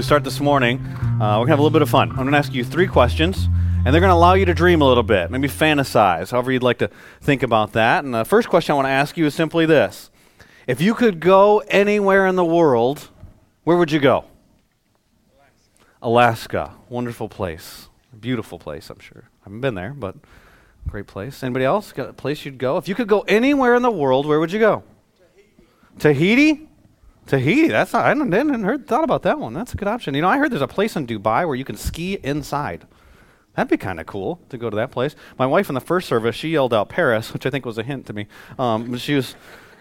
we start this morning, uh, we're going to have a little bit of fun. I'm going to ask you three questions, and they're going to allow you to dream a little bit, maybe fantasize, however you'd like to think about that. And the first question I want to ask you is simply this If you could go anywhere in the world, where would you go? Alaska. Wonderful place. Beautiful place, I'm sure. I haven't been there, but great place. Anybody else got a place you'd go? If you could go anywhere in the world, where would you go? Tahiti. Tahiti? Tahiti. That's not, I didn't, didn't heard, thought about that one. That's a good option. You know, I heard there's a place in Dubai where you can ski inside. That'd be kind of cool to go to that place. My wife in the first service, she yelled out Paris, which I think was a hint to me. Um, she was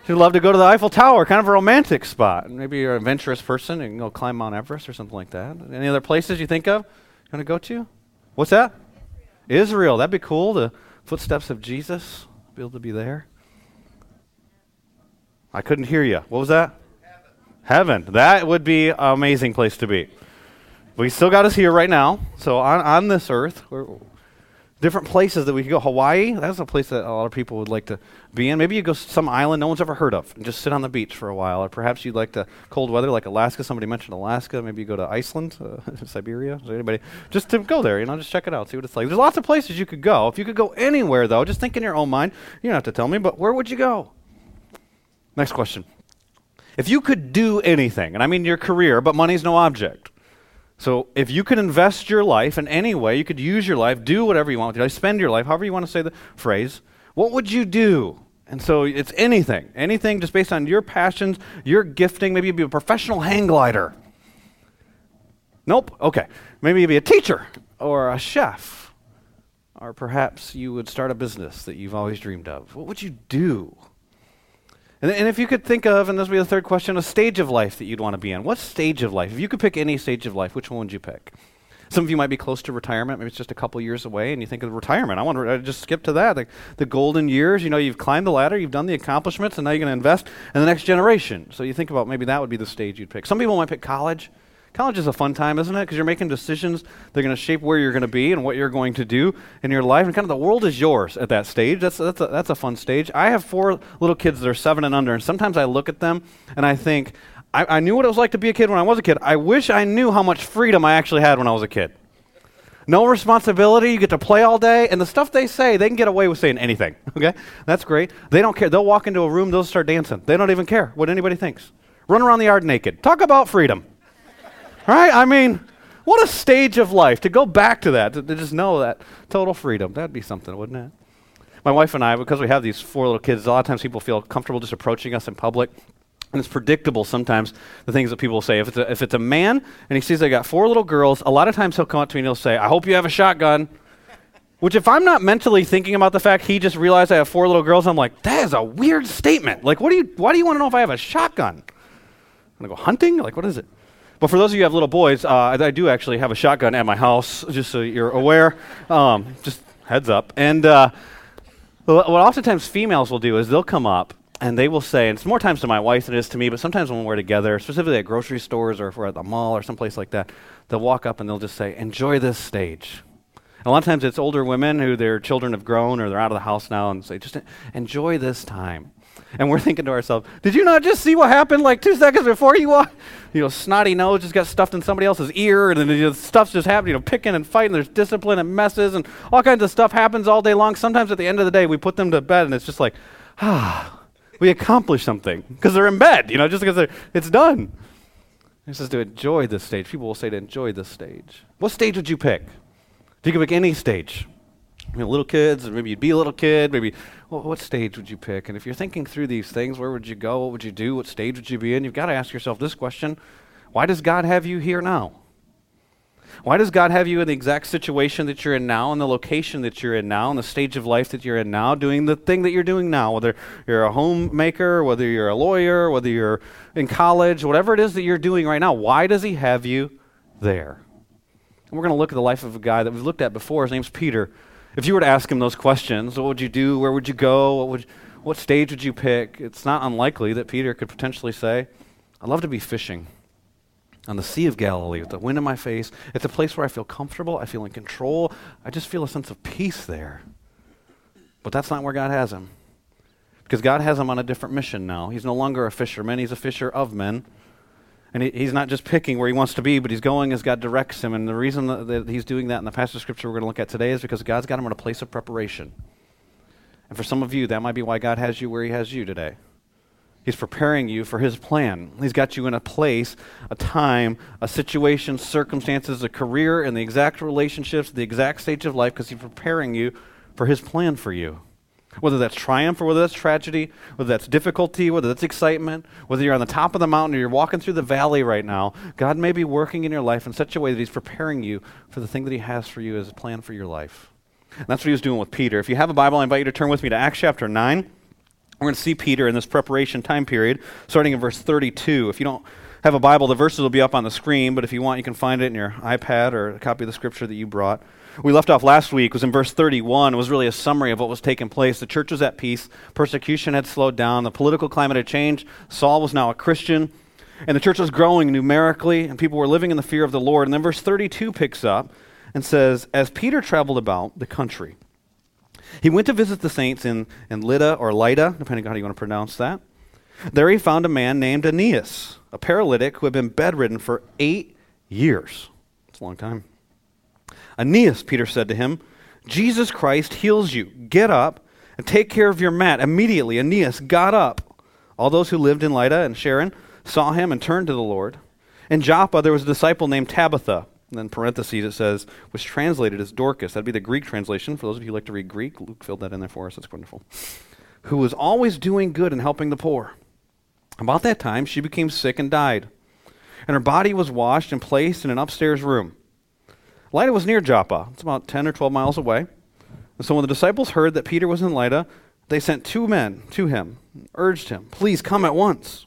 she'd love to go to the Eiffel Tower, kind of a romantic spot. Maybe you're an adventurous person and go climb Mount Everest or something like that. Any other places you think of? You want to go to? What's that? Israel. Israel. That'd be cool. The footsteps of Jesus. Be able to be there. I couldn't hear you. What was that? Heaven. That would be an amazing place to be. We still got us here right now. So on, on this earth, different places that we could go. Hawaii, that's a place that a lot of people would like to be in. Maybe you go to some island no one's ever heard of and just sit on the beach for a while. Or perhaps you'd like to cold weather like Alaska. Somebody mentioned Alaska. Maybe you go to Iceland, uh, Siberia. Is there anybody? Just to go there, you know, just check it out, see what it's like. There's lots of places you could go. If you could go anywhere, though, just think in your own mind. You don't have to tell me, but where would you go? Next question. If you could do anything, and I mean your career, but money's no object. So if you could invest your life in any way, you could use your life, do whatever you want with your life, spend your life, however you want to say the phrase, what would you do? And so it's anything, anything just based on your passions, your gifting. Maybe you'd be a professional hang glider. Nope. Okay. Maybe you'd be a teacher or a chef. Or perhaps you would start a business that you've always dreamed of. What would you do? And, and if you could think of, and this would be the third question, a stage of life that you'd want to be in. What stage of life? If you could pick any stage of life, which one would you pick? Some of you might be close to retirement. Maybe it's just a couple years away, and you think of retirement. I want to re- just skip to that. The, the golden years, you know, you've climbed the ladder, you've done the accomplishments, and now you're going to invest in the next generation. So you think about maybe that would be the stage you'd pick. Some people might pick college. College is a fun time, isn't it? Because you're making decisions that are going to shape where you're going to be and what you're going to do in your life. And kind of the world is yours at that stage. That's, that's, a, that's a fun stage. I have four little kids that are seven and under, and sometimes I look at them and I think, I, I knew what it was like to be a kid when I was a kid. I wish I knew how much freedom I actually had when I was a kid. No responsibility. You get to play all day. And the stuff they say, they can get away with saying anything. Okay? That's great. They don't care. They'll walk into a room, they'll start dancing. They don't even care what anybody thinks. Run around the yard naked. Talk about freedom. Right? I mean, what a stage of life to go back to that, to, to just know that total freedom. That'd be something, wouldn't it? My wife and I, because we have these four little kids, a lot of times people feel comfortable just approaching us in public. And it's predictable sometimes the things that people say. If it's, a, if it's a man and he sees they got four little girls, a lot of times he'll come up to me and he'll say, I hope you have a shotgun. Which, if I'm not mentally thinking about the fact he just realized I have four little girls, I'm like, that is a weird statement. Like, what do you, why do you want to know if I have a shotgun? I'm going to go hunting? Like, what is it? But for those of you who have little boys, uh, I, I, do actually have a shotgun at my house, just so you're aware. Um, just heads up. And uh, what oftentimes females will do is they'll come up and they will say, and it's more times to my wife than it is to me, but sometimes when we're together, specifically at grocery stores or if we're at the mall or someplace like that, they'll walk up and they'll just say, enjoy this stage. And a lot of times it's older women who their children have grown or they're out of the house now and say, just enjoy this time. And we're thinking to ourselves, did you not just see what happened like two seconds before you walked? You know, snotty nose just got stuffed in somebody else's ear, and then you know, stuff's just happening, you know, picking and fighting. There's discipline and messes, and all kinds of stuff happens all day long. Sometimes at the end of the day, we put them to bed, and it's just like, ah, we accomplished something because they're in bed, you know, just because it's done. It says to enjoy this stage. People will say to enjoy this stage. What stage would you pick? You could pick any stage, you know, little kids, or maybe you'd be a little kid, maybe well, what stage would you pick? And if you're thinking through these things, where would you go? What would you do? What stage would you be in? You've got to ask yourself this question Why does God have you here now? Why does God have you in the exact situation that you're in now, in the location that you're in now, in the stage of life that you're in now, doing the thing that you're doing now? Whether you're a homemaker, whether you're a lawyer, whether you're in college, whatever it is that you're doing right now, why does He have you there? And we're going to look at the life of a guy that we've looked at before. His name's Peter. If you were to ask him those questions, what would you do? Where would you go? What, would, what stage would you pick? It's not unlikely that Peter could potentially say, I'd love to be fishing on the Sea of Galilee with the wind in my face. It's a place where I feel comfortable, I feel in control, I just feel a sense of peace there. But that's not where God has him. Because God has him on a different mission now. He's no longer a fisherman, he's a fisher of men. And he, he's not just picking where he wants to be, but he's going as God directs him. And the reason that, that he's doing that in the passage of Scripture we're going to look at today is because God's got him in a place of preparation. And for some of you, that might be why God has you where he has you today. He's preparing you for his plan. He's got you in a place, a time, a situation, circumstances, a career, and the exact relationships, the exact stage of life, because he's preparing you for his plan for you. Whether that's triumph or whether that's tragedy, whether that's difficulty, whether that's excitement, whether you're on the top of the mountain or you're walking through the valley right now, God may be working in your life in such a way that He's preparing you for the thing that He has for you as a plan for your life. And that's what He was doing with Peter. If you have a Bible, I invite you to turn with me to Acts chapter 9. We're going to see Peter in this preparation time period, starting in verse 32. If you don't have a Bible, the verses will be up on the screen, but if you want, you can find it in your iPad or a copy of the scripture that you brought. We left off last week was in verse 31. It was really a summary of what was taking place. The church was at peace. Persecution had slowed down. The political climate had changed. Saul was now a Christian. And the church was growing numerically, and people were living in the fear of the Lord. And then verse 32 picks up and says, As Peter traveled about the country, he went to visit the saints in, in Lydda or Lydda, depending on how you want to pronounce that. There he found a man named Aeneas, a paralytic who had been bedridden for eight years. It's a long time. Aeneas, Peter said to him, Jesus Christ heals you. Get up and take care of your mat. Immediately, Aeneas got up. All those who lived in Lydda and Sharon saw him and turned to the Lord. In Joppa, there was a disciple named Tabitha and then parentheses it says, was translated as Dorcas. That'd be the Greek translation. For those of you who like to read Greek, Luke filled that in there for us. That's wonderful. Who was always doing good and helping the poor. About that time, she became sick and died. And her body was washed and placed in an upstairs room. Lydda was near Joppa. It's about 10 or 12 miles away. And so when the disciples heard that Peter was in Lydda, they sent two men to him, urged him, Please come at once.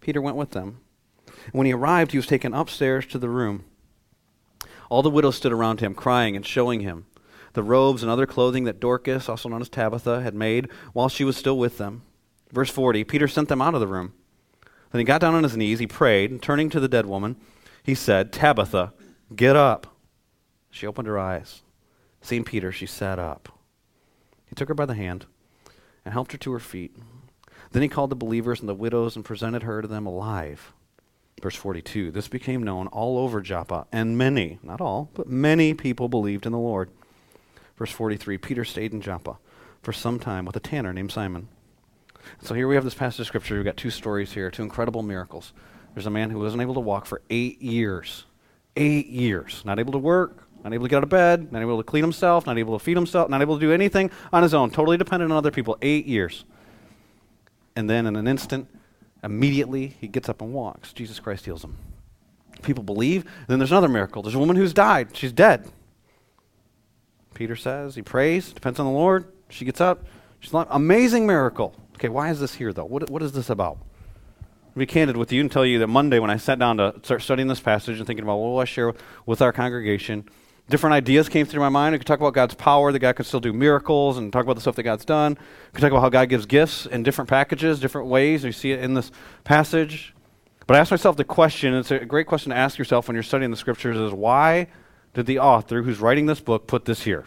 Peter went with them. And when he arrived, he was taken upstairs to the room all the widows stood around him, crying and showing him the robes and other clothing that Dorcas, also known as Tabitha, had made while she was still with them. Verse 40 Peter sent them out of the room. Then he got down on his knees, he prayed, and turning to the dead woman, he said, Tabitha, get up. She opened her eyes. Seeing Peter, she sat up. He took her by the hand and helped her to her feet. Then he called the believers and the widows and presented her to them alive. Verse 42 This became known all over Joppa, and many, not all, but many people believed in the Lord. Verse 43 Peter stayed in Joppa for some time with a tanner named Simon. So here we have this passage of scripture. We've got two stories here, two incredible miracles. There's a man who wasn't able to walk for eight years. Eight years. Not able to work, not able to get out of bed, not able to clean himself, not able to feed himself, not able to do anything on his own, totally dependent on other people. Eight years. And then in an instant, Immediately, he gets up and walks. Jesus Christ heals him. People believe. And then there's another miracle. There's a woman who's died. She's dead. Peter says, he prays, depends on the Lord. She gets up. She's like, amazing miracle. Okay, why is this here, though? What, what is this about? I'll be candid with you and tell you that Monday, when I sat down to start studying this passage and thinking about what will I share with our congregation, different ideas came through my mind. We could talk about God's power, that God could still do miracles, and talk about the stuff that God's done. We could talk about how God gives gifts in different packages, different ways. We see it in this passage. But I asked myself the question, it's a great question to ask yourself when you're studying the scriptures, is why did the author who's writing this book put this here?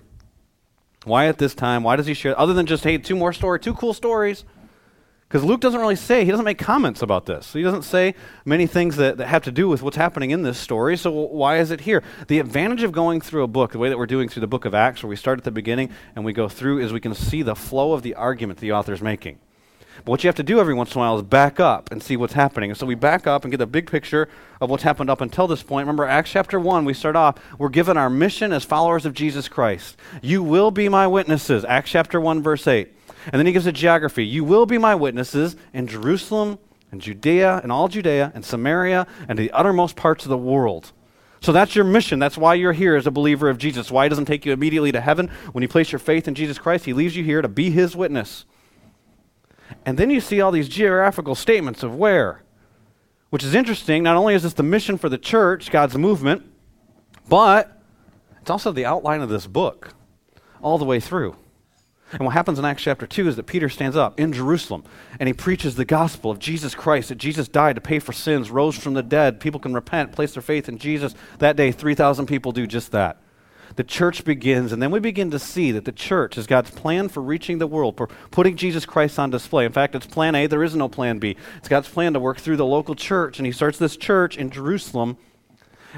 Why at this time? Why does he share, other than just, hey, two more stories, two cool stories? Because Luke doesn't really say, he doesn't make comments about this. He doesn't say many things that, that have to do with what's happening in this story, so why is it here? The advantage of going through a book, the way that we're doing through the book of Acts, where we start at the beginning and we go through, is we can see the flow of the argument the author's making. But what you have to do every once in a while is back up and see what's happening. And so we back up and get the big picture of what's happened up until this point. Remember, Acts chapter 1, we start off, we're given our mission as followers of Jesus Christ. You will be my witnesses. Acts chapter 1, verse 8. And then he gives a geography. You will be my witnesses in Jerusalem and Judea and all Judea and Samaria and the uttermost parts of the world. So that's your mission. That's why you're here as a believer of Jesus. Why he doesn't take you immediately to heaven when you place your faith in Jesus Christ. He leaves you here to be his witness. And then you see all these geographical statements of where, which is interesting. Not only is this the mission for the church, God's movement, but it's also the outline of this book all the way through. And what happens in Acts chapter 2 is that Peter stands up in Jerusalem and he preaches the gospel of Jesus Christ, that Jesus died to pay for sins, rose from the dead. People can repent, place their faith in Jesus. That day, 3,000 people do just that. The church begins, and then we begin to see that the church is God's plan for reaching the world, for putting Jesus Christ on display. In fact, it's plan A, there is no plan B. It's God's plan to work through the local church, and He starts this church in Jerusalem.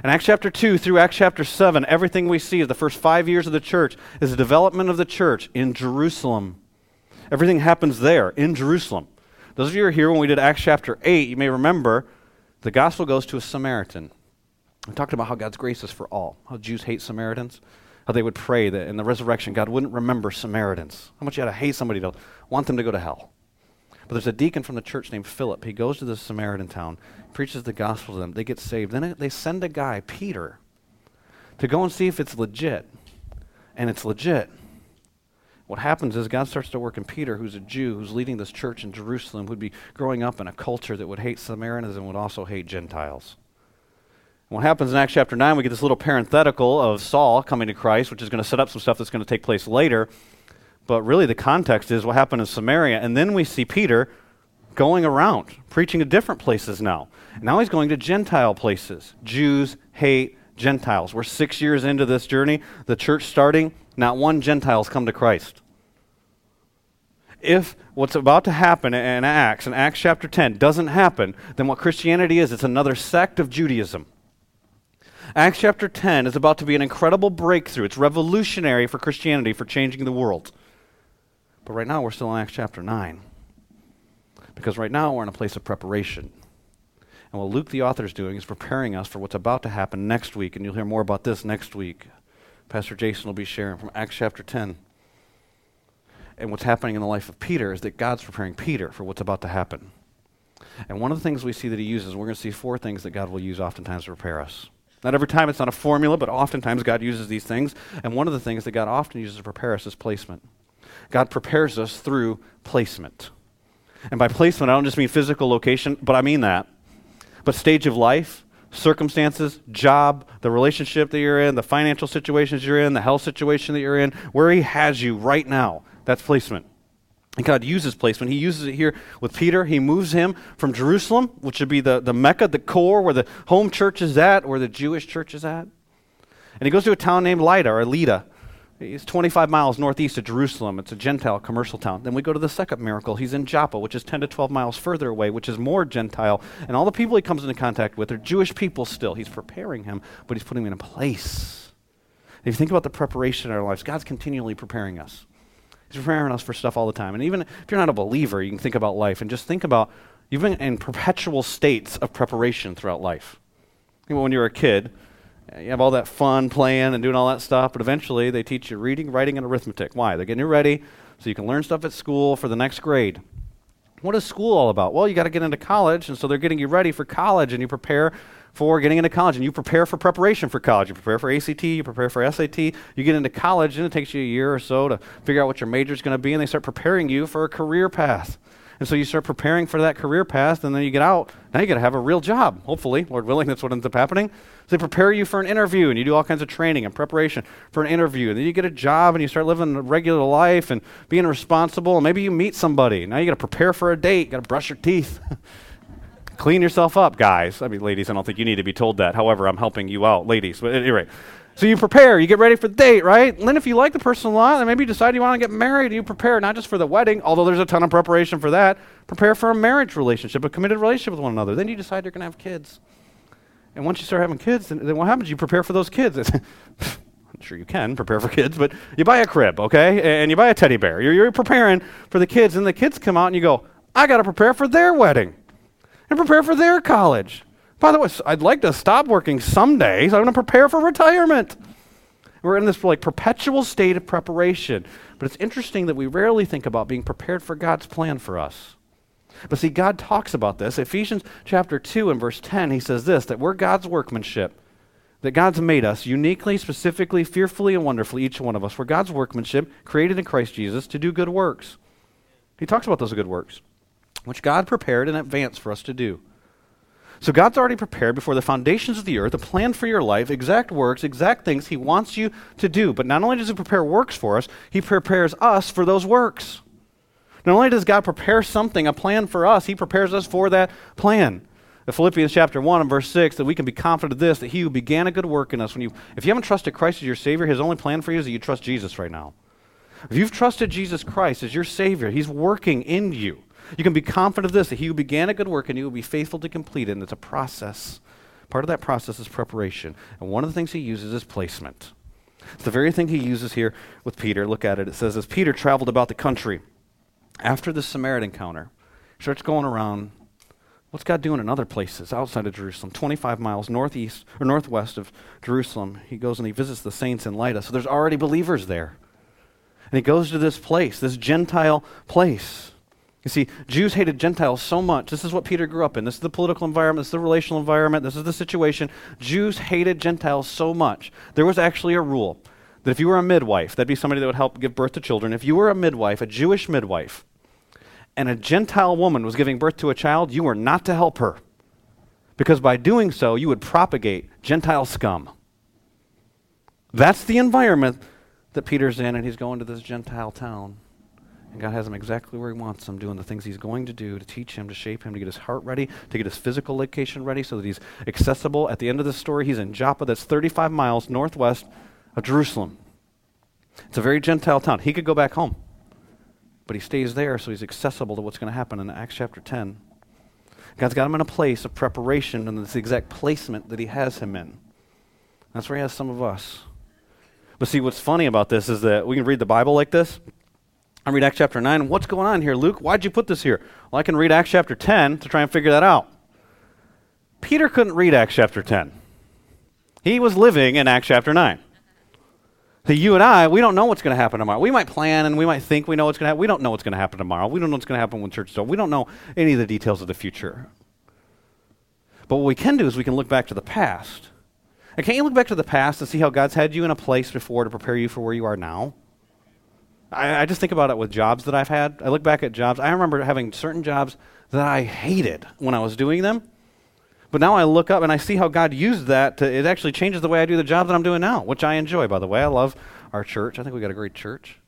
In Acts chapter 2 through Acts chapter 7, everything we see of the first five years of the church is the development of the church in Jerusalem. Everything happens there, in Jerusalem. Those of you who are here when we did Acts chapter 8, you may remember the gospel goes to a Samaritan. We talked about how God's grace is for all, how Jews hate Samaritans, how they would pray that in the resurrection God wouldn't remember Samaritans, how much you had to hate somebody to want them to go to hell. But there's a deacon from the church named Philip. He goes to the Samaritan town, preaches the gospel to them. They get saved. Then they send a guy, Peter, to go and see if it's legit. And it's legit. What happens is God starts to work in Peter, who's a Jew, who's leading this church in Jerusalem, who'd be growing up in a culture that would hate Samaritans and would also hate Gentiles. What happens in Acts chapter 9, we get this little parenthetical of Saul coming to Christ, which is going to set up some stuff that's going to take place later. But really, the context is what happened in Samaria. And then we see Peter going around, preaching to different places now. Now he's going to Gentile places. Jews hate Gentiles. We're six years into this journey, the church starting, not one Gentile's come to Christ. If what's about to happen in Acts, in Acts chapter 10, doesn't happen, then what Christianity is, it's another sect of Judaism. Acts chapter 10 is about to be an incredible breakthrough. It's revolutionary for Christianity, for changing the world. But right now, we're still in Acts chapter 9. Because right now, we're in a place of preparation. And what Luke, the author, is doing is preparing us for what's about to happen next week. And you'll hear more about this next week. Pastor Jason will be sharing from Acts chapter 10. And what's happening in the life of Peter is that God's preparing Peter for what's about to happen. And one of the things we see that he uses, we're going to see four things that God will use oftentimes to prepare us. Not every time it's not a formula, but oftentimes God uses these things. And one of the things that God often uses to prepare us is placement. God prepares us through placement. And by placement, I don't just mean physical location, but I mean that. But stage of life, circumstances, job, the relationship that you're in, the financial situations you're in, the health situation that you're in, where He has you right now. That's placement. And God uses placement. He uses it here with Peter. He moves him from Jerusalem, which would be the, the Mecca, the core, where the home church is at, where the Jewish church is at. And he goes to a town named Lydda, or Lydda. It's 25 miles northeast of Jerusalem. It's a Gentile commercial town. Then we go to the second miracle. He's in Joppa, which is 10 to 12 miles further away, which is more Gentile. And all the people he comes into contact with are Jewish people still. He's preparing him, but he's putting him in a place. If you think about the preparation in our lives, God's continually preparing us. He's preparing us for stuff all the time. And even if you're not a believer, you can think about life and just think about you've been in perpetual states of preparation throughout life. When you were a kid, you have all that fun playing and doing all that stuff, but eventually they teach you reading, writing, and arithmetic. Why? They're getting you ready so you can learn stuff at school for the next grade. What is school all about? Well, you got to get into college, and so they're getting you ready for college, and you prepare for getting into college and you prepare for preparation for college. You prepare for ACT, you prepare for SAT, you get into college, and it takes you a year or so to figure out what your major is going to be, and they start preparing you for a career path. And so you start preparing for that career path, and then you get out. Now you got to have a real job, hopefully. Lord willing, that's what ends up happening. So they prepare you for an interview, and you do all kinds of training and preparation for an interview. And then you get a job, and you start living a regular life and being responsible. And maybe you meet somebody. Now you got to prepare for a date, got to brush your teeth. Clean yourself up, guys. I mean, ladies, I don't think you need to be told that. However, I'm helping you out, ladies. But anyway, so you prepare, you get ready for the date, right? And then if you like the person a lot, then maybe you decide you want to get married, you prepare not just for the wedding, although there's a ton of preparation for that. Prepare for a marriage relationship, a committed relationship with one another. Then you decide you're going to have kids. And once you start having kids, then, then what happens? You prepare for those kids. I'm sure you can prepare for kids, but you buy a crib, okay? And you buy a teddy bear. You're, you're preparing for the kids, and the kids come out and you go, I got to prepare for their wedding and prepare for their college. By the way, I'd like to stop working someday, so I'm going to prepare for retirement. We're in this like perpetual state of preparation. But it's interesting that we rarely think about being prepared for God's plan for us. But see, God talks about this. Ephesians chapter 2 and verse 10, he says this that we're God's workmanship, that God's made us uniquely, specifically, fearfully, and wonderfully, each one of us. We're God's workmanship, created in Christ Jesus to do good works. He talks about those good works which God prepared in advance for us to do. So God's already prepared before the foundations of the earth a plan for your life, exact works, exact things He wants you to do. But not only does He prepare works for us, He prepares us for those works. Not only does God prepare something, a plan for us, He prepares us for that plan. The Philippians chapter 1 and verse 6 that we can be confident of this that he who began a good work in us when you if you haven't trusted Christ as your savior his only plan for you is that you trust Jesus right now. If you've trusted Jesus Christ as your savior he's working in you. You can be confident of this that he who began a good work and you will be faithful to complete it and it's a process. Part of that process is preparation. And one of the things he uses is placement. It's the very thing he uses here with Peter. Look at it. It says, As Peter traveled about the country after the Samaritan encounter, he starts going around What's God doing in other places outside of Jerusalem? 25 miles northeast or northwest of Jerusalem. He goes and he visits the saints in Lydda. So there's already believers there. And he goes to this place, this Gentile place. You see, Jews hated Gentiles so much. This is what Peter grew up in. This is the political environment. This is the relational environment. This is the situation. Jews hated Gentiles so much. There was actually a rule that if you were a midwife, that'd be somebody that would help give birth to children. If you were a midwife, a Jewish midwife, and a Gentile woman was giving birth to a child, you were not to help her. Because by doing so, you would propagate Gentile scum. That's the environment that Peter's in, and he's going to this Gentile town. And God has him exactly where he wants him, doing the things he's going to do to teach him, to shape him, to get his heart ready, to get his physical location ready so that he's accessible. At the end of the story, he's in Joppa, that's 35 miles northwest of Jerusalem. It's a very Gentile town. He could go back home. But he stays there so he's accessible to what's going to happen in Acts chapter 10. God's got him in a place of preparation, and it's the exact placement that he has him in. That's where he has some of us. But see, what's funny about this is that we can read the Bible like this. I read Acts chapter 9. What's going on here, Luke? Why'd you put this here? Well, I can read Acts chapter 10 to try and figure that out. Peter couldn't read Acts chapter 10. He was living in Acts chapter 9. So you and I, we don't know what's going to happen tomorrow. We might plan and we might think we know what's going to happen. We don't know what's going to happen tomorrow. We don't know what's going to happen when church is over. We don't know any of the details of the future. But what we can do is we can look back to the past. And can't you look back to the past and see how God's had you in a place before to prepare you for where you are now? I, I just think about it with jobs that I've had. I look back at jobs. I remember having certain jobs that I hated when I was doing them. But now I look up and I see how God used that. To, it actually changes the way I do the job that I'm doing now, which I enjoy, by the way. I love our church. I think we got a great church.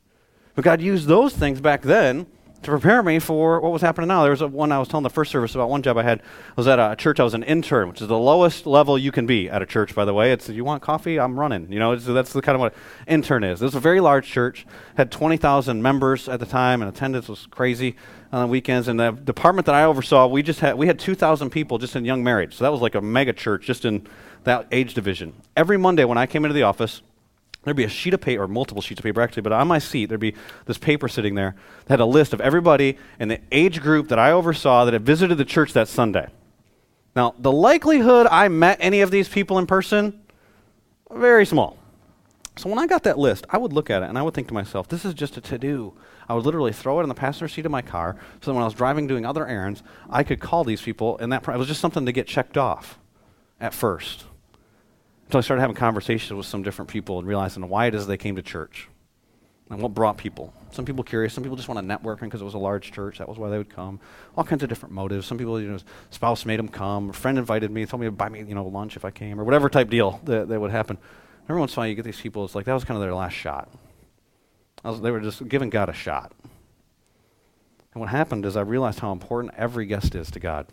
But God used those things back then to prepare me for what was happening now. There was a, one I was telling the first service about one job I had. Was at a church. I was an intern, which is the lowest level you can be at a church. By the way, it's you want coffee, I'm running. You know, that's the kind of what intern is. This was a very large church, had twenty thousand members at the time, and attendance was crazy on the weekends. And the department that I oversaw, we just had we had two thousand people just in young marriage. So that was like a mega church just in that age division. Every Monday when I came into the office, there'd be a sheet of paper, or multiple sheets of paper actually, but on my seat, there'd be this paper sitting there that had a list of everybody in the age group that I oversaw that had visited the church that Sunday. Now, the likelihood I met any of these people in person, very small. So when I got that list, I would look at it and I would think to myself, this is just a to do. I would literally throw it in the passenger seat of my car so that when I was driving doing other errands, I could call these people, and that it was just something to get checked off at first. Until I started having conversations with some different people and realizing why it is they came to church and what brought people. Some people curious, some people just want to network because it was a large church. That was why they would come. All kinds of different motives. Some people, you know, spouse made them come, a friend invited me, told me to buy me, you know, lunch if I came, or whatever type deal that, that would happen. Every once in a while, you get these people. It's like that was kind of their last shot. Was, they were just giving God a shot. And what happened is I realized how important every guest is to God.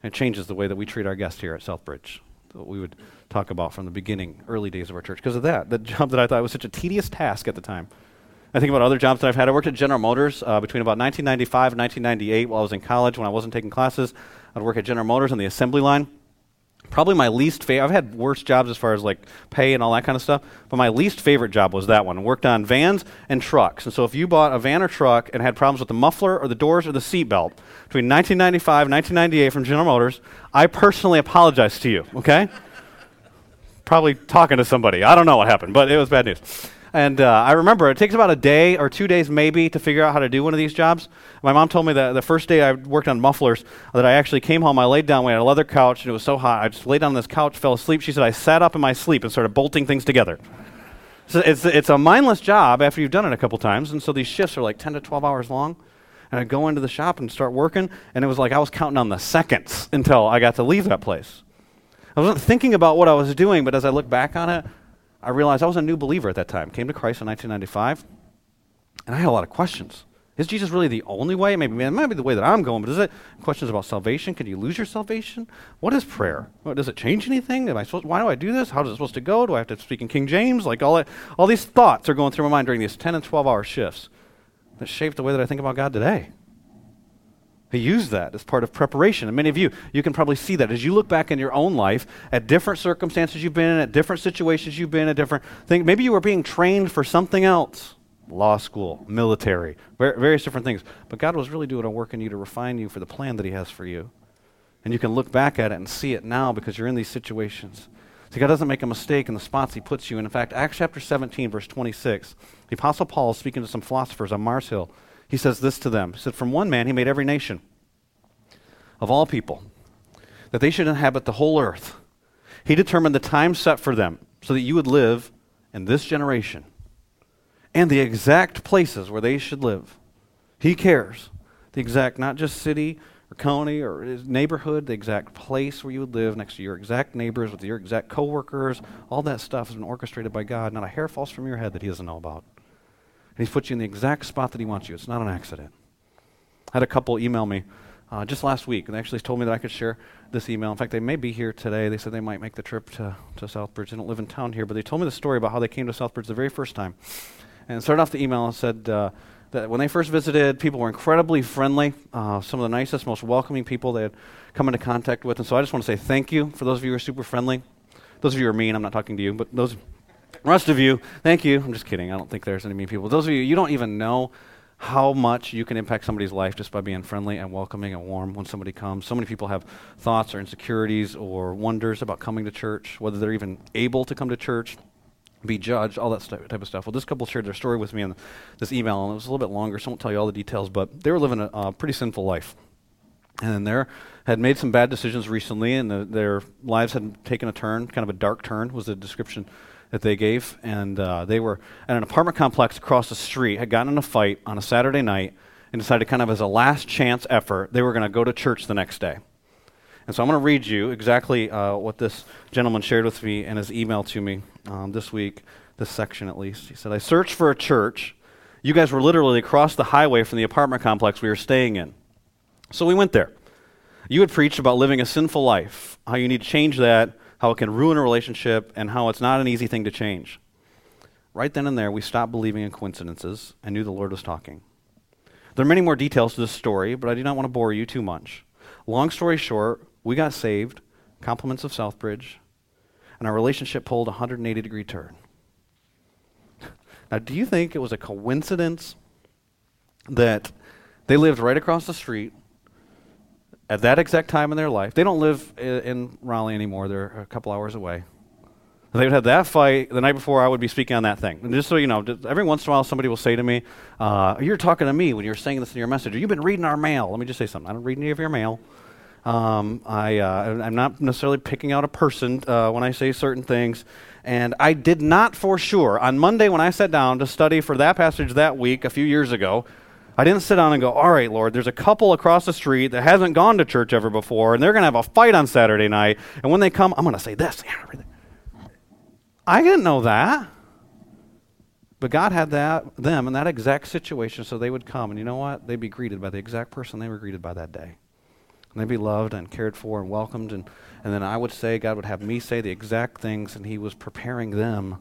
And it changes the way that we treat our guests here at Southbridge what we would talk about from the beginning, early days of our church. Because of that, the job that I thought was such a tedious task at the time. I think about other jobs that I've had. I worked at General Motors uh, between about 1995 and 1998 while I was in college when I wasn't taking classes. I'd work at General Motors on the assembly line. Probably my least favorite, I've had worse jobs as far as like pay and all that kind of stuff, but my least favorite job was that one. Worked on vans and trucks. And so if you bought a van or truck and had problems with the muffler or the doors or the seatbelt between 1995 and 1998 from General Motors, I personally apologize to you, okay? probably talking to somebody. I don't know what happened, but it was bad news. And uh, I remember it takes about a day or two days maybe to figure out how to do one of these jobs. My mom told me that the first day I worked on mufflers that I actually came home, I laid down, we had a leather couch, and it was so hot. I just laid down on this couch, fell asleep. She said I sat up in my sleep and started bolting things together. So it's, it's a mindless job after you've done it a couple times, and so these shifts are like 10 to 12 hours long. And I'd go into the shop and start working, and it was like I was counting on the seconds until I got to leave that place. I wasn't thinking about what I was doing, but as I look back on it, I realized I was a new believer at that time. Came to Christ in 1995, and I had a lot of questions. Is Jesus really the only way? Maybe it might be the way that I'm going, but is it questions about salvation? Can you lose your salvation? What is prayer? What, does it change anything? Am I supposed? Why do I do this? How is it supposed to go? Do I have to speak in King James? Like all that, all these thoughts are going through my mind during these 10 and 12 hour shifts that shape the way that I think about God today. He used that as part of preparation. And many of you, you can probably see that as you look back in your own life at different circumstances you've been in, at different situations you've been in, at different things. Maybe you were being trained for something else law school, military, various different things. But God was really doing a work in you to refine you for the plan that He has for you. And you can look back at it and see it now because you're in these situations. See, God doesn't make a mistake in the spots He puts you in. In fact, Acts chapter 17, verse 26, the Apostle Paul is speaking to some philosophers on Mars Hill. He says this to them He said, From one man He made every nation of all people, that they should inhabit the whole earth. He determined the time set for them so that you would live in this generation and the exact places where they should live. He cares. The exact, not just city or county or neighborhood, the exact place where you would live next to your exact neighbors, with your exact coworkers. All that stuff has been orchestrated by God. Not a hair falls from your head that He doesn't know about. And He's put you in the exact spot that He wants you. It's not an accident. I had a couple email me uh, just last week, and they actually told me that I could share this email. In fact, they may be here today. They said they might make the trip to, to Southbridge. They don't live in town here, but they told me the story about how they came to Southbridge the very first time. And started off the email and said uh, that when they first visited, people were incredibly friendly, uh, some of the nicest, most welcoming people they had come into contact with. And so I just want to say thank you for those of you who are super friendly. Those of you who are mean, I'm not talking to you, but those rest of you, thank you. I'm just kidding. I don't think there's any mean people. Those of you, you don't even know how much you can impact somebody's life just by being friendly and welcoming and warm when somebody comes. So many people have thoughts or insecurities or wonders about coming to church, whether they're even able to come to church be judged, all that type of stuff. Well, this couple shared their story with me in this email, and it was a little bit longer, so I won't tell you all the details, but they were living a, a pretty sinful life. And they had made some bad decisions recently, and the, their lives had taken a turn, kind of a dark turn was the description that they gave. And uh, they were at an apartment complex across the street, had gotten in a fight on a Saturday night, and decided kind of as a last chance effort, they were going to go to church the next day. And so I'm going to read you exactly uh, what this gentleman shared with me in his email to me um, this week, this section at least. He said, I searched for a church. You guys were literally across the highway from the apartment complex we were staying in. So we went there. You had preached about living a sinful life, how you need to change that, how it can ruin a relationship, and how it's not an easy thing to change. Right then and there, we stopped believing in coincidences and knew the Lord was talking. There are many more details to this story, but I do not want to bore you too much. Long story short, we got saved, compliments of Southbridge, and our relationship pulled a 180 degree turn. Now, do you think it was a coincidence that they lived right across the street at that exact time in their life? They don't live in Raleigh anymore, they're a couple hours away. They would have that fight the night before I would be speaking on that thing. And just so you know, every once in a while somebody will say to me, uh, You're talking to me when you're saying this in your message. You've been reading our mail. Let me just say something. I don't read any of your mail. Um, I, uh, I'm not necessarily picking out a person uh, when I say certain things. And I did not for sure, on Monday when I sat down to study for that passage that week a few years ago, I didn't sit down and go, all right, Lord, there's a couple across the street that hasn't gone to church ever before, and they're going to have a fight on Saturday night. And when they come, I'm going to say this. I didn't know that. But God had that them in that exact situation so they would come. And you know what? They'd be greeted by the exact person they were greeted by that day and they'd be loved and cared for and welcomed. And, and then I would say, God would have me say the exact things, and He was preparing them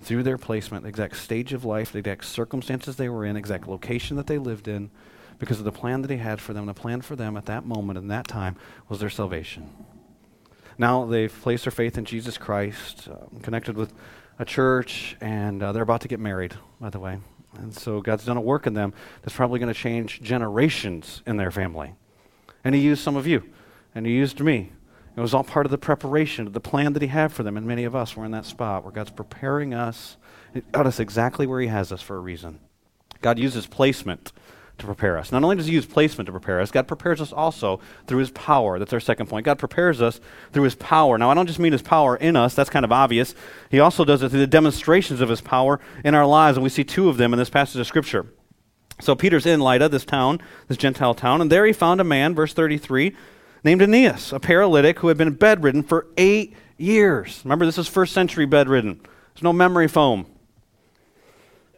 through their placement, the exact stage of life, the exact circumstances they were in, exact location that they lived in, because of the plan that He had for them. The plan for them at that moment and that time was their salvation. Now they've placed their faith in Jesus Christ, uh, connected with a church, and uh, they're about to get married, by the way. And so God's done a work in them that's probably going to change generations in their family. And He used some of you, and He used me. It was all part of the preparation, of the plan that He had for them. And many of us were in that spot where God's preparing us, got us exactly where He has us for a reason. God uses placement to prepare us. Not only does He use placement to prepare us, God prepares us also through His power. That's our second point. God prepares us through His power. Now, I don't just mean His power in us, that's kind of obvious. He also does it through the demonstrations of His power in our lives, and we see two of them in this passage of Scripture. So Peter's in Lydda, this town, this Gentile town, and there he found a man, verse 33, named Aeneas, a paralytic who had been bedridden for eight years. Remember, this is first century bedridden. There's no memory foam,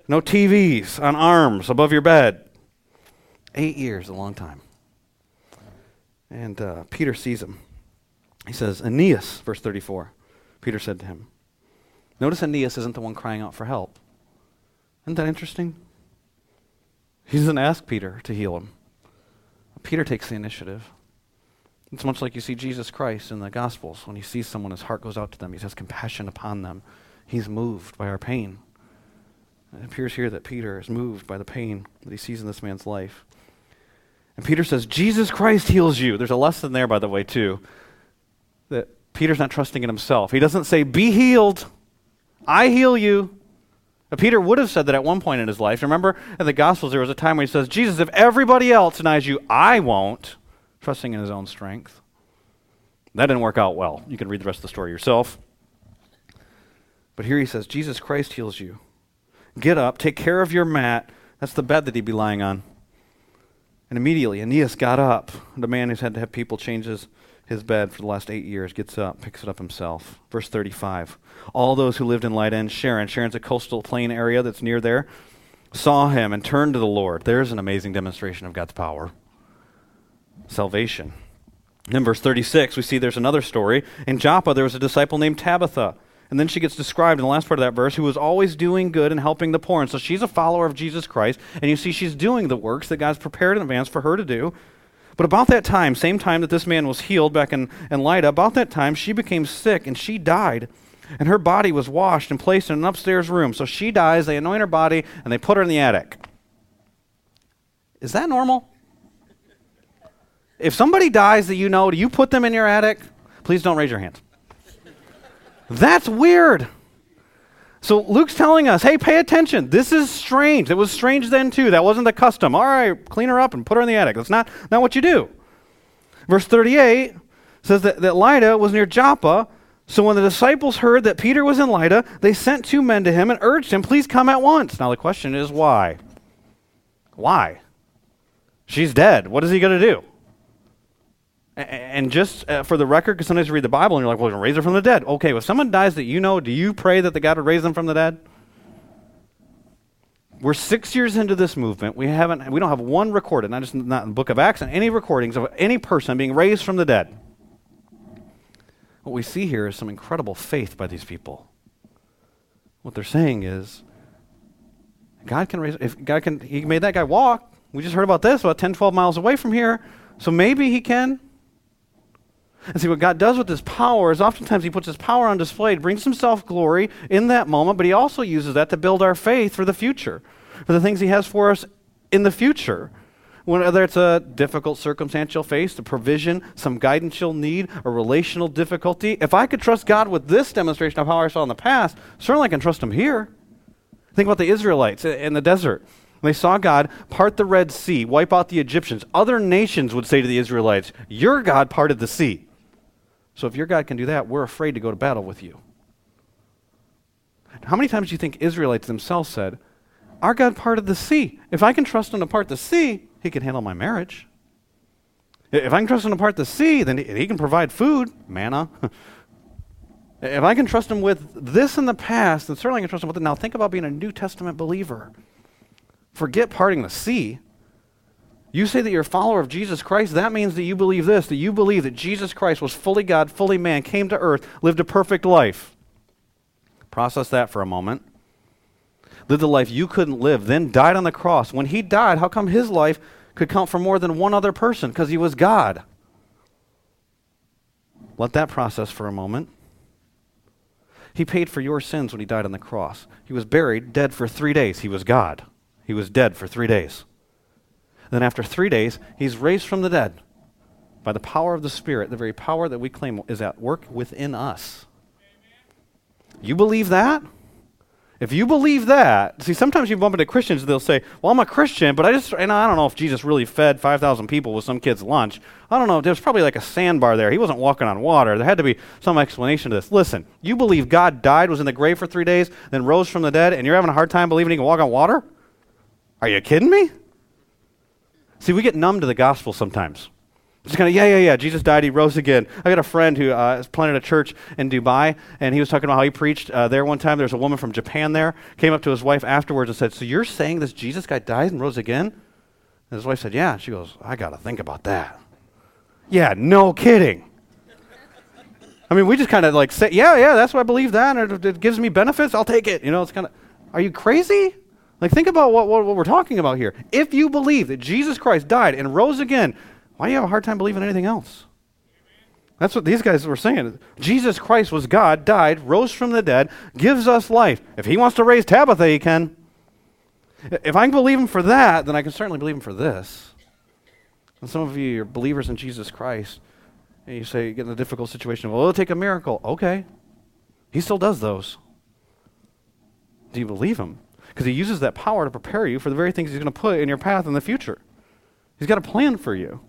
no TVs on arms above your bed. Eight years, a long time. And uh, Peter sees him. He says, Aeneas, verse 34. Peter said to him, Notice Aeneas isn't the one crying out for help. Isn't that interesting? He doesn't ask Peter to heal him. Peter takes the initiative. It's much like you see Jesus Christ in the Gospels. When he sees someone, his heart goes out to them. He has compassion upon them. He's moved by our pain. It appears here that Peter is moved by the pain that he sees in this man's life. And Peter says, Jesus Christ heals you. There's a lesson there, by the way, too, that Peter's not trusting in himself. He doesn't say, Be healed. I heal you. Now, Peter would have said that at one point in his life. Remember in the Gospels, there was a time where he says, Jesus, if everybody else denies you, I won't, trusting in his own strength. That didn't work out well. You can read the rest of the story yourself. But here he says, Jesus Christ heals you. Get up, take care of your mat. That's the bed that he'd be lying on. And immediately, Aeneas got up. The man who's had to have people change his, his bed for the last eight years gets up, picks it up himself. Verse 35. All those who lived in Lydda and Sharon, Sharon's a coastal plain area that's near there, saw him and turned to the Lord. There's an amazing demonstration of God's power. Salvation. In verse 36, we see there's another story. In Joppa, there was a disciple named Tabitha and then she gets described in the last part of that verse who was always doing good and helping the poor. And so she's a follower of Jesus Christ. And you see, she's doing the works that God's prepared in advance for her to do. But about that time, same time that this man was healed back in, in Lydda, about that time, she became sick and she died. And her body was washed and placed in an upstairs room. So she dies, they anoint her body, and they put her in the attic. Is that normal? If somebody dies that you know, do you put them in your attic? Please don't raise your hands. That's weird. So Luke's telling us, hey, pay attention. This is strange. It was strange then too. That wasn't the custom. All right, clean her up and put her in the attic. That's not, not what you do. Verse 38 says that, that Lydda was near Joppa. So when the disciples heard that Peter was in Lydda, they sent two men to him and urged him, please come at once. Now the question is, why? Why? She's dead. What is he going to do? And just uh, for the record, because sometimes you read the Bible and you're like, well, raise her from the dead. Okay, if someone dies that you know, do you pray that the God would raise them from the dead? We're six years into this movement. We haven't, we don't have one recorded, not just not in the book of Acts, and any recordings of any person being raised from the dead. What we see here is some incredible faith by these people. What they're saying is, God can raise, if God can, He made that guy walk. We just heard about this about 10, 12 miles away from here. So maybe He can. And see, what God does with his power is oftentimes he puts his power on display to bring some self glory in that moment, but he also uses that to build our faith for the future, for the things he has for us in the future. Whether it's a difficult circumstantial face, the provision, some guidance you'll need, a relational difficulty. If I could trust God with this demonstration of power I saw in the past, certainly I can trust him here. Think about the Israelites in the desert. They saw God part the Red Sea, wipe out the Egyptians. Other nations would say to the Israelites, Your God parted the sea. So if your God can do that, we're afraid to go to battle with you. How many times do you think Israelites themselves said, Our God parted the sea. If I can trust him to part the sea, he can handle my marriage. If I can trust him to part the sea, then he can provide food, manna. if I can trust him with this in the past, then certainly I can trust him with it. Now think about being a New Testament believer. Forget parting the sea. You say that you're a follower of Jesus Christ, that means that you believe this that you believe that Jesus Christ was fully God, fully man, came to earth, lived a perfect life. Process that for a moment. Lived a life you couldn't live, then died on the cross. When he died, how come his life could count for more than one other person? Because he was God. Let that process for a moment. He paid for your sins when he died on the cross. He was buried, dead for three days. He was God. He was dead for three days. Then, after three days, he's raised from the dead by the power of the Spirit, the very power that we claim is at work within us. You believe that? If you believe that, see, sometimes you bump into Christians, they'll say, Well, I'm a Christian, but I just, and I don't know if Jesus really fed 5,000 people with some kid's lunch. I don't know. There's probably like a sandbar there. He wasn't walking on water. There had to be some explanation to this. Listen, you believe God died, was in the grave for three days, then rose from the dead, and you're having a hard time believing he can walk on water? Are you kidding me? See, we get numb to the gospel sometimes. Just kind of, yeah, yeah, yeah. Jesus died. He rose again. I got a friend who uh, planted a church in Dubai, and he was talking about how he preached uh, there one time. There's a woman from Japan there, came up to his wife afterwards and said, So you're saying this Jesus guy died and rose again? And his wife said, Yeah. She goes, I got to think about that. Yeah, no kidding. I mean, we just kind of like say, Yeah, yeah, that's what I believe that. And it, it gives me benefits. I'll take it. You know, it's kind of, are you crazy? Like, think about what, what, what we're talking about here. If you believe that Jesus Christ died and rose again, why do you have a hard time believing anything else? That's what these guys were saying. Jesus Christ was God, died, rose from the dead, gives us life. If he wants to raise Tabitha, he can. If I can believe him for that, then I can certainly believe him for this. And some of you are believers in Jesus Christ, and you say, you get in a difficult situation, well, oh, it'll take a miracle. Okay. He still does those. Do you believe him? Because he uses that power to prepare you for the very things he's going to put in your path in the future. He's got a plan for you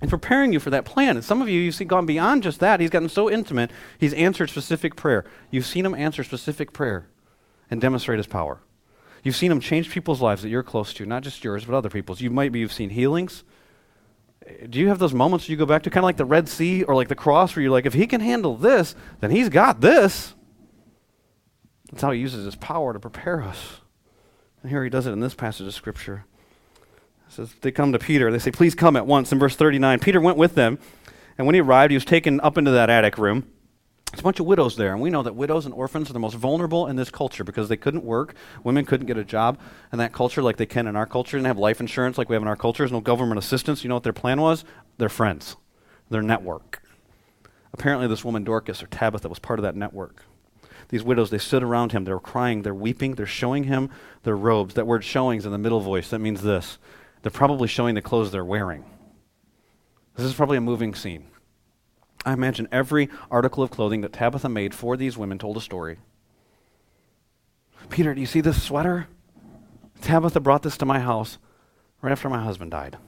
and preparing you for that plan. And some of you, you've gone beyond just that. He's gotten so intimate, he's answered specific prayer. You've seen him answer specific prayer and demonstrate his power. You've seen him change people's lives that you're close to, not just yours, but other people's. You might be, you've seen healings. Do you have those moments you go back to, kind of like the Red Sea or like the cross, where you're like, if he can handle this, then he's got this? That's how he uses his power to prepare us. And here he does it in this passage of Scripture says they come to Peter. They say, "Please come at once." In verse 39, Peter went with them, and when he arrived, he was taken up into that attic room. There's a bunch of widows there, and we know that widows and orphans are the most vulnerable in this culture because they couldn't work. Women couldn't get a job in that culture like they can in our culture. They didn't have life insurance like we have in our culture. There's no government assistance. You know what their plan was? Their friends, their network. Apparently, this woman Dorcas or Tabitha was part of that network. These widows, they stood around him. They were crying. They're weeping. They're showing him their robes. That word showing is in the middle voice. That means this they're probably showing the clothes they're wearing. This is probably a moving scene. I imagine every article of clothing that Tabitha made for these women told a story. Peter, do you see this sweater? Tabitha brought this to my house right after my husband died.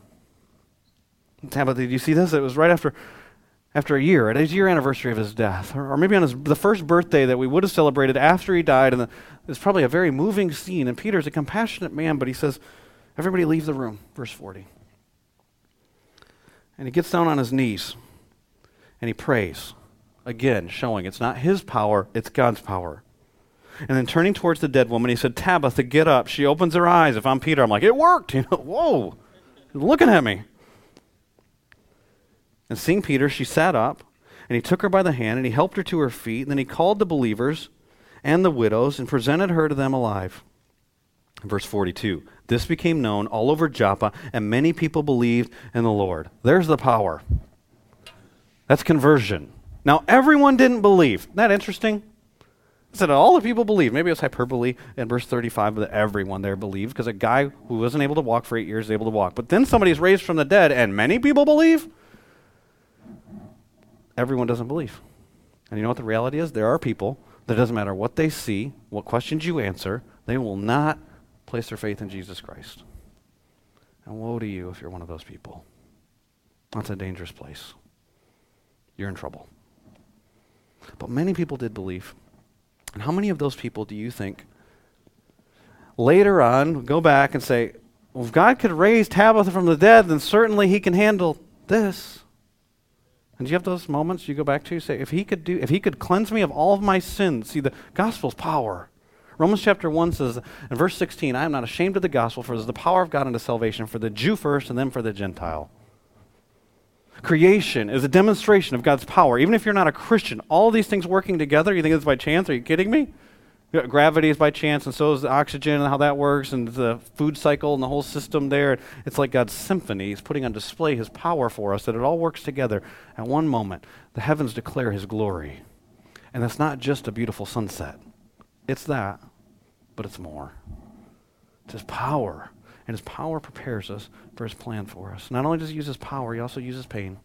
Tabitha, did you see this? It was right after after a year, at his year anniversary of his death, or, or maybe on his, the first birthday that we would have celebrated after he died. And it's probably a very moving scene. And Peter's a compassionate man, but he says, Everybody leave the room, verse 40. And he gets down on his knees and he prays. Again, showing it's not his power, it's God's power. And then turning towards the dead woman, he said, Tabitha, get up. She opens her eyes. If I'm Peter, I'm like, it worked. You know, whoa, looking at me. And seeing Peter, she sat up, and he took her by the hand, and he helped her to her feet. And then he called the believers and the widows and presented her to them alive. Verse 42 This became known all over Joppa, and many people believed in the Lord. There's the power. That's conversion. Now, everyone didn't believe. Isn't that interesting? I said all the people believed. Maybe it was hyperbole in verse 35 that everyone there believed because a guy who wasn't able to walk for eight years is able to walk. But then somebody's raised from the dead and many people believe. Everyone doesn't believe. And you know what the reality is? There are people that doesn't matter what they see, what questions you answer, they will not place their faith in Jesus Christ. And woe to you if you're one of those people. That's a dangerous place. You're in trouble. But many people did believe. And how many of those people do you think later on go back and say, well, if God could raise Tabitha from the dead, then certainly he can handle this. And do you have those moments you go back to? You say, if he could do, if he could cleanse me of all of my sins, see the gospel's power. Romans chapter 1 says in verse 16, I am not ashamed of the gospel, for it is the power of God unto salvation for the Jew first and then for the Gentile. Creation is a demonstration of God's power. Even if you're not a Christian, all these things working together, you think it's by chance? Are you kidding me? Gravity is by chance, and so is the oxygen and how that works, and the food cycle and the whole system there. It's like God's symphony. He's putting on display His power for us, that it all works together at one moment. The heavens declare His glory. And it's not just a beautiful sunset. It's that, but it's more. It's His power. And His power prepares us for His plan for us. Not only does He use His power, He also uses pain.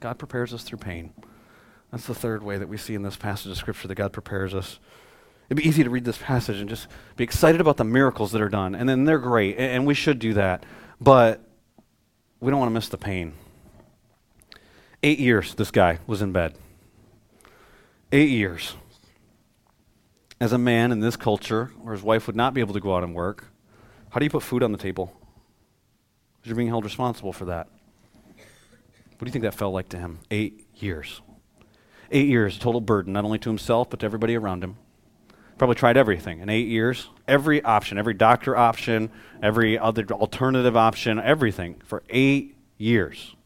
God prepares us through pain. That's the third way that we see in this passage of Scripture that God prepares us. It'd be easy to read this passage and just be excited about the miracles that are done, and then they're great, and, and we should do that. But we don't want to miss the pain. Eight years this guy was in bed. Eight years as a man in this culture where his wife would not be able to go out and work, how do you put food on the table? You're being held responsible for that. What do you think that felt like to him? Eight years. Eight years, total burden, not only to himself, but to everybody around him. Probably tried everything in eight years. Every option, every doctor option, every other alternative option, everything for eight years.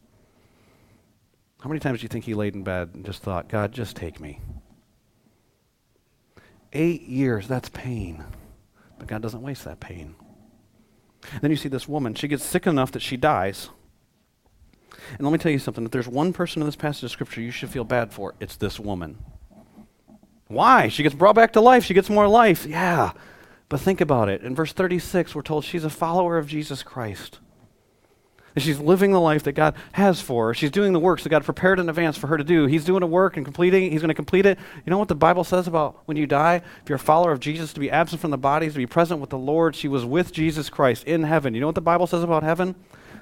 How many times do you think he laid in bed and just thought, God, just take me? Eight years, that's pain. But God doesn't waste that pain. Then you see this woman. She gets sick enough that she dies. And let me tell you something. If there's one person in this passage of Scripture you should feel bad for, it's this woman. Why? She gets brought back to life. She gets more life. Yeah. But think about it. In verse 36, we're told she's a follower of Jesus Christ. And she's living the life that God has for her. She's doing the works that God prepared in advance for her to do. He's doing a work and completing. He's going to complete it. You know what the Bible says about when you die? If you're a follower of Jesus, to be absent from the bodies, to be present with the Lord. She was with Jesus Christ in heaven. You know what the Bible says about heaven?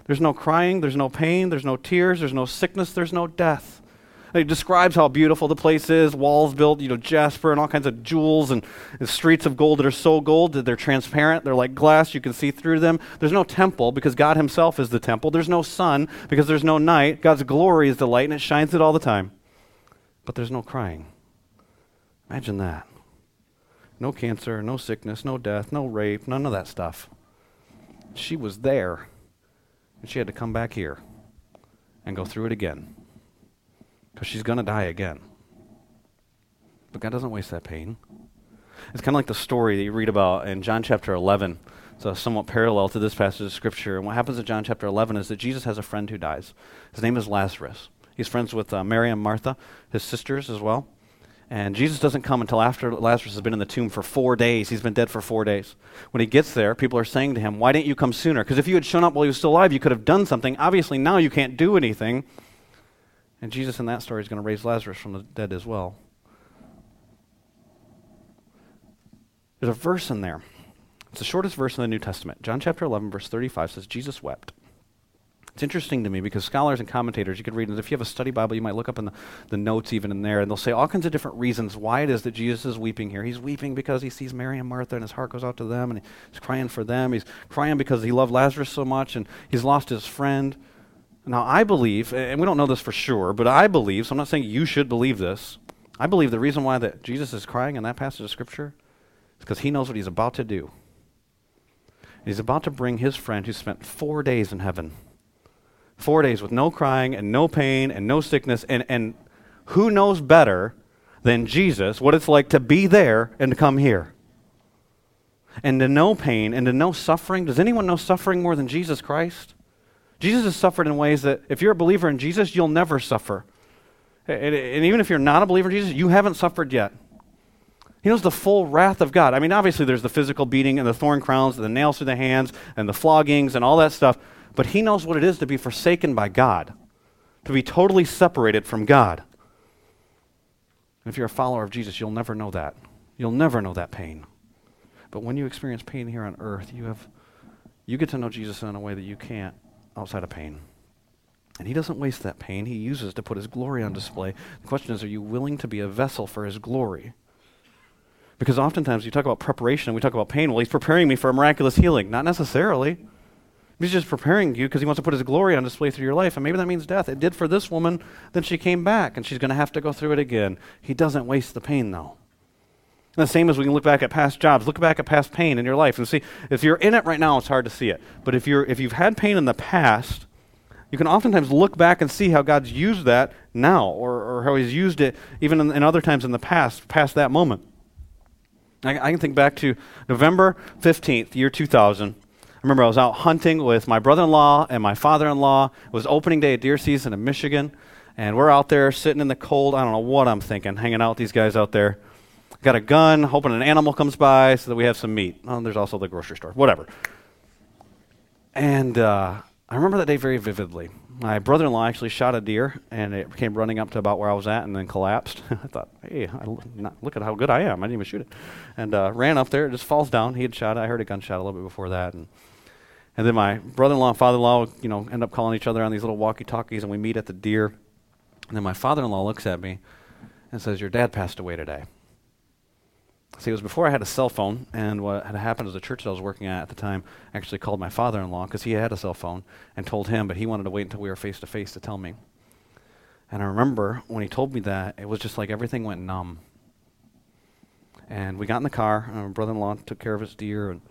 There's no crying, there's no pain, there's no tears, there's no sickness, there's no death. It describes how beautiful the place is, walls built, you know, jasper and all kinds of jewels and, and, streets of gold that are so gold that they're transparent. They're like glass, you can see through them. There's no temple because God Himself is the temple. There's no sun because there's no night. God's glory is the light and it shines it all the time. But there's no crying. Imagine that. No cancer, no sickness, no death, no rape, none of that stuff. She was there, and she had to come back here and go through it again because she's going to die again. But God doesn't waste that pain. It's kind of like the story that you read about in John chapter 11. So somewhat parallel to this passage of scripture. And what happens in John chapter 11 is that Jesus has a friend who dies. His name is Lazarus. He's friends with uh, Mary and Martha, his sisters as well. And Jesus doesn't come until after Lazarus has been in the tomb for four days. He's been dead for four days. When he gets there, people are saying to him, Why didn't you come sooner? Because if you had shown up while he was still alive, you could have done something. Obviously, now you can't do anything. And Jesus in that story is going to raise Lazarus from the dead as well. There's a verse in there. It's the shortest verse in the New Testament. John chapter 11, verse 35 says, Jesus wept. It's interesting to me because scholars and commentators, you could read, and if you have a study Bible, you might look up in the, the notes even in there, and they'll say all kinds of different reasons why it is that Jesus is weeping here. He's weeping because he sees Mary and Martha, and his heart goes out to them, and he's crying for them. He's crying because he loved Lazarus so much, and he's lost his friend. Now, I believe, and we don't know this for sure, but I believe, so I'm not saying you should believe this. I believe the reason why that Jesus is crying in that passage of Scripture is because he knows what he's about to do. He's about to bring his friend who spent four days in heaven. Four days with no crying and no pain and no sickness. And, and who knows better than Jesus what it's like to be there and to come here? And to know pain and to know suffering. Does anyone know suffering more than Jesus Christ? Jesus has suffered in ways that if you're a believer in Jesus, you'll never suffer. And, and, even if you're not a believer in Jesus, you haven't suffered yet. He knows the full wrath of God. I mean, obviously, there's the physical beating and the thorn crowns and the nails through the hands and the floggings and all that stuff, but he knows what it is to be forsaken by God, to be totally separated from God. And if you're a follower of Jesus, you'll never know that. You'll never know that pain. But when you experience pain here on earth, you have you get to know Jesus in a way that you can't outside of pain. And he doesn't waste that pain. He uses to put his glory on display. The question is, are you willing to be a vessel for his glory? Because oftentimes you talk about preparation and we talk about pain. Well, he's preparing me for a miraculous healing. Not necessarily. He's just preparing you because he wants to put his glory on display through your life. And maybe that means death. It did for this woman. Then she came back and she's going to have to go through it again. He doesn't waste the pain, though. And the same as we can look back at past jobs, look back at past pain in your life and see if you're in it right now, it's hard to see it. But if you're if you've had pain in the past, you can oftentimes look back and see how God's used that now, or, or how He's used it even in, in other times in the past, past that moment. I, I can think back to November 15th, year 2000. I remember I was out hunting with my brother in law and my father in law. It was opening day of deer season in Michigan. And we're out there sitting in the cold. I don't know what I'm thinking, hanging out with these guys out there got a gun, hoping an animal comes by so that we have some meat. Oh, there's also the grocery store, whatever. And uh, I remember that day very vividly. My brother in law actually shot a deer, and it came running up to about where I was at and then collapsed. I thought, hey, I, not, look at how good I am. I didn't even shoot it. And uh, ran up there, it just falls down. He had shot it. I heard a gunshot a little bit before that. And, and then my brother in law and father in law, you know, end up calling each other on these little walkie talkies, and we meet at the deer. And then my father in law looks at me and says, Your dad passed away today. See, it was before I had a cell phone, and what had happened is the church that I was working at at the time actually called my father in law because he had a cell phone and told him, but he wanted to wait until we were face to face to tell me. And I remember when he told me that, it was just like everything went numb. And we got in the car. And my brother-in-law took care of his deer, and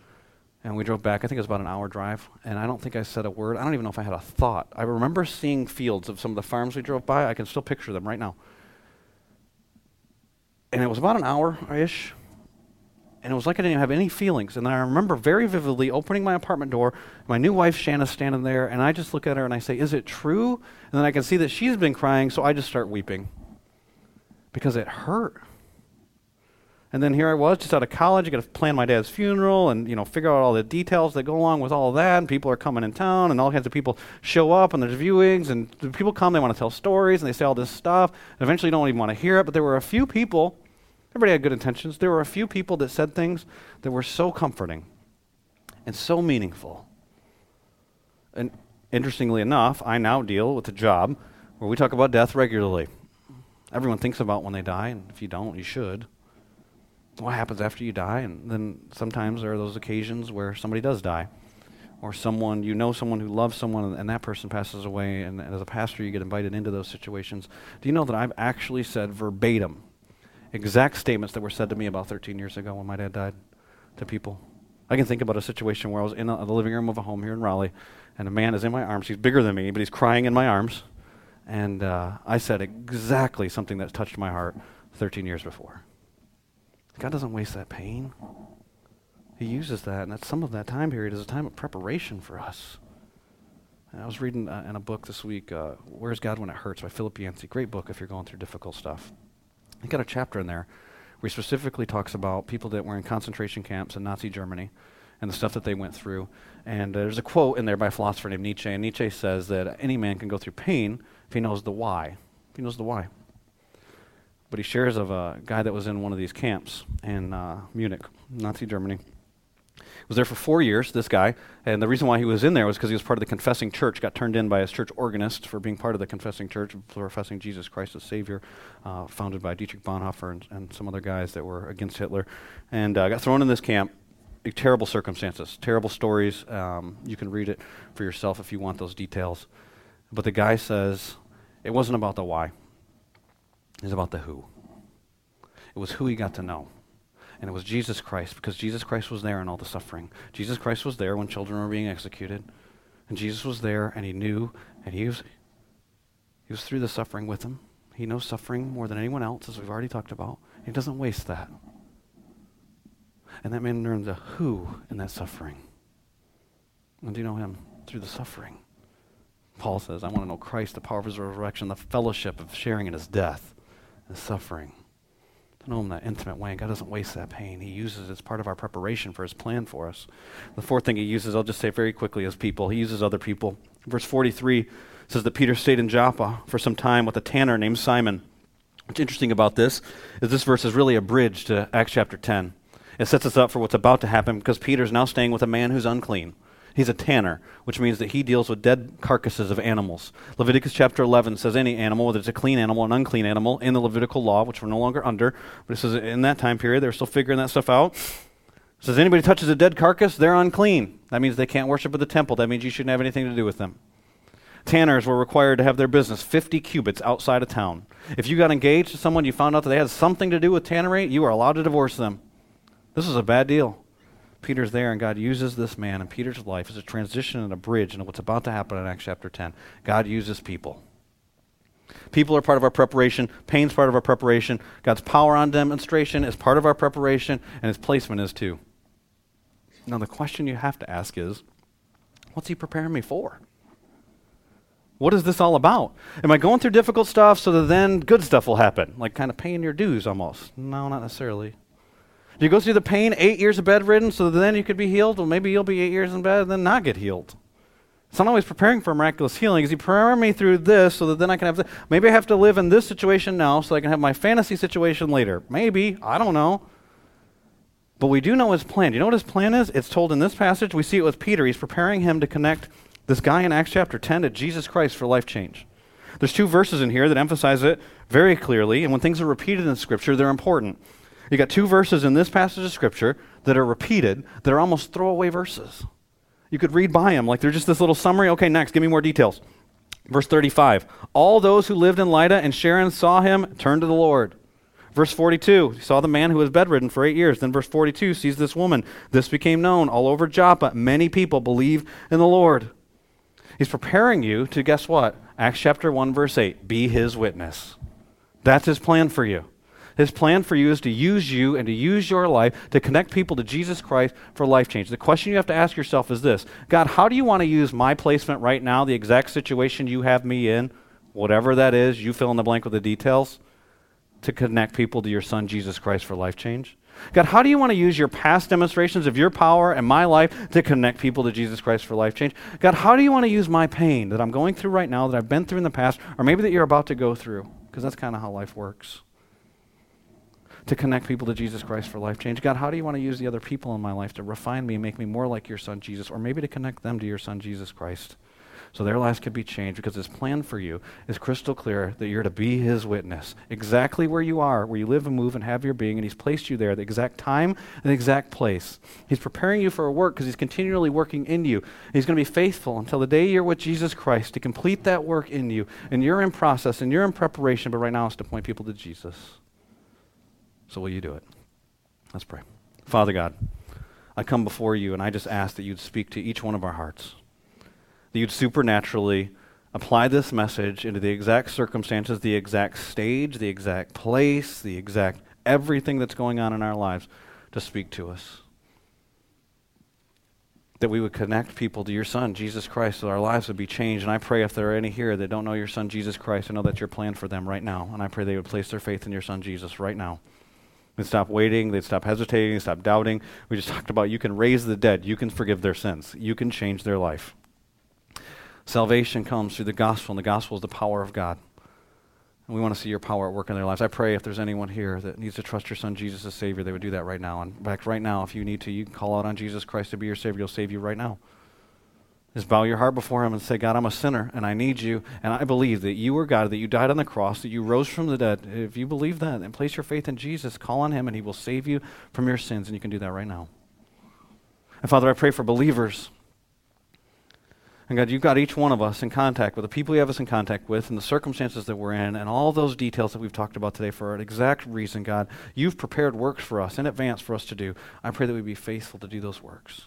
and we drove back. I think it was about an hour drive, and I don't think I said a word. I don't even know if I had a thought. I remember seeing fields of some of the farms we drove by. I can still picture them right now. And it was about an hour ish, and it was like I didn't have any feelings. And I remember very vividly opening my apartment door. My new wife Shanna's standing there, and I just look at her and I say, "Is it true?" And then I can see that she's been crying, so I just start weeping because it hurt. And then here I was, just out of college, I got to plan my dad's funeral and you know figure out all the details that go along with all that. And people are coming in town, and all kinds of people show up, and there's viewings, and people come. They want to tell stories, and they say all this stuff. And eventually, you don't even want to hear it. But there were a few people. Everybody had good intentions. There were a few people that said things that were so comforting and so meaningful. And interestingly enough, I now deal with a job where we talk about death regularly. Everyone thinks about when they die, and if you don't, you should what happens after you die, and then sometimes there are those occasions where somebody does die, or someone you know someone who loves someone, and, that person passes away, and, and, as a pastor you get invited into those situations. Do you know that I've actually said verbatim exact statements that were said to me about 13 years ago when my dad died to people? I can think about a situation where I was in a, the living room of a home here in Raleigh, and a man is in my arms. He's bigger than me, but he's crying in my arms, and uh, I said exactly something that touched my heart 13 years before. God doesn't waste that pain. He uses that, and that some of that time period is a time of preparation for us. And I was reading uh, in a book this week, uh, Where's God When It Hurts by Philip Yancey. Great book if you're going through difficult stuff. He got a chapter in there where he specifically talks about people that were in concentration camps in Nazi Germany and the stuff that they went through. And uh, there's a quote in there by a philosopher named Nietzsche, and Nietzsche says that any man can go through pain if he knows the why. If he knows the why. But he shares of a guy that was in one of these camps in uh, Munich, Nazi Germany. Was there for four years, this guy, and the reason why he was in there was because he was part of the confessing church, got turned in by his church organist for being part of the confessing church, professing Jesus Christ as Savior, uh, founded by Dietrich Bonhoeffer and, and, some other guys that were against Hitler, and uh, got thrown in this camp. Terrible circumstances, terrible stories. Um, you can read it for yourself if you want those details. But the guy says it wasn't about the why is about the who. It was who he got to know. And it was Jesus Christ, because Jesus Christ was there in all the suffering. Jesus Christ was there when children were being executed. And Jesus was there, and he knew, and he was, he was through the suffering with them. He knows suffering more than anyone else, as we've already talked about. He doesn't waste that. And that man learned the who in that suffering. And do you know him? Through the suffering. Paul says, I want to know Christ, the power of his resurrection, the fellowship of sharing in his death and suffering. To know Him that intimate way. And God doesn't waste that pain. He uses it as part of our preparation for His plan for us. The fourth thing He uses, I'll just say very quickly, is people. He uses other people. Verse 43 says that Peter stayed in Joppa for some time with a tanner named Simon. What's interesting about this is this verse is really a bridge to Acts chapter 10. It sets us up for what's about to happen because Peter's now staying with a man who's unclean. He's a tanner, which means that he deals with dead carcasses of animals. Leviticus chapter 11 says any animal, whether it's a clean animal, or an unclean animal, in the Levitical law, which we're no longer under, but it says in that time period, they're still figuring that stuff out. It says anybody touches a dead carcass, they're unclean. That means they can't worship at the temple. That means you shouldn't have anything to do with them. Tanners were required to have their business 50 cubits outside of town. If you got engaged to someone, you found out that they had something to do with tannery, you are allowed to divorce them. This is a bad deal. Peter's there, and God uses this man in Peter's life as a transition and a bridge into what's about to happen in Acts chapter 10. God uses people. People are part of our preparation. Pain's part of our preparation. God's power on demonstration is part of our preparation, and His placement is too. Now, the question you have to ask is what's He preparing me for? What is this all about? Am I going through difficult stuff so that then good stuff will happen? Like kind of paying your dues almost? No, not necessarily. Do you go through the pain, eight years of bedridden, so then you could be healed? Well, maybe you'll be eight years in bed and then not get healed. It's not always preparing for miraculous healing. Is he preparing me through this so that then I can have this? Maybe I have to live in this situation now so I can have my fantasy situation later. Maybe. I don't know. But we do know his plan. Do you know what his plan is? It's told in this passage. We see it with Peter. He's preparing him to connect this guy in Acts chapter 10 to Jesus Christ for life change. There's two verses in here that emphasize it very clearly, and when things are repeated in Scripture, they're important. You got two verses in this passage of Scripture that are repeated that are almost throwaway verses. You could read by them like they're just this little summary. Okay, next, give me more details. Verse 35 All those who lived in Lydda and Sharon saw him turn to the Lord. Verse 42, he saw the man who was bedridden for eight years. Then verse 42 sees this woman. This became known all over Joppa. Many people believed in the Lord. He's preparing you to guess what? Acts chapter 1, verse 8 be his witness. That's his plan for you. His plan for you is to use you and to use your life to connect people to Jesus Christ for life change. The question you have to ask yourself is this God, how do you want to use my placement right now, the exact situation you have me in, whatever that is, you fill in the blank with the details, to connect people to your Son, Jesus Christ, for life change? God, how do you want to use your past demonstrations of your power and my life to connect people to Jesus Christ for life change? God, how do you want to use my pain that I'm going through right now, that I've been through in the past, or maybe that you're about to go through? Because that's kind of how life works. To connect people to Jesus Christ for life change. God, how do you want to use the other people in my life to refine me and make me more like your son Jesus, or maybe to connect them to your son Jesus Christ? so their lives can be changed because his plan for you. Is crystal clear that you're to be his witness. Exactly where you are where you live and move and have your being and he's placed you there the exact time and the exact place. He's preparing you for a work because he's continually working in you. He's going to be faithful until the day you're with jesus christ to complete that work in you and you're in process and you're in preparation but right now it's to point people to jesus so will you do it let's pray father god i come before you and i just ask that you'd speak to each one of our hearts that you'd supernaturally apply this message into the exact circumstances, the exact stage, the exact place, the exact everything that's going on in our lives to speak to us. That we would connect people to your Son, Jesus Christ, so our lives would be changed. And I pray if there are any here that don't know your Son, Jesus Christ, I know that's your plan for them right now. And I pray they would place their faith in your Son, Jesus, right now. They'd stop waiting, they'd stop hesitating, stop doubting. We just talked about you can raise the dead, you can forgive their sins, you can change their life. Salvation comes through the gospel, and the gospel is the power of God. And we want to see your power at work in their lives. I pray if there's anyone here that needs to trust your son Jesus as Savior, they would do that right now. In fact, right now, if you need to, you can call out on Jesus Christ to be your Savior. He'll save you right now. Just bow your heart before Him and say, God, I'm a sinner and I need you. And I believe that you are God, that you died on the cross, that you rose from the dead. If you believe that and place your faith in Jesus, call on Him and He will save you from your sins. And you can do that right now. And Father, I pray for believers and God, you've got each one of us in contact with the people you have us in contact with and the circumstances that we're in and all those details that we've talked about today for an exact reason, God. You've prepared works for us in advance for us to do. I pray that we be faithful to do those works.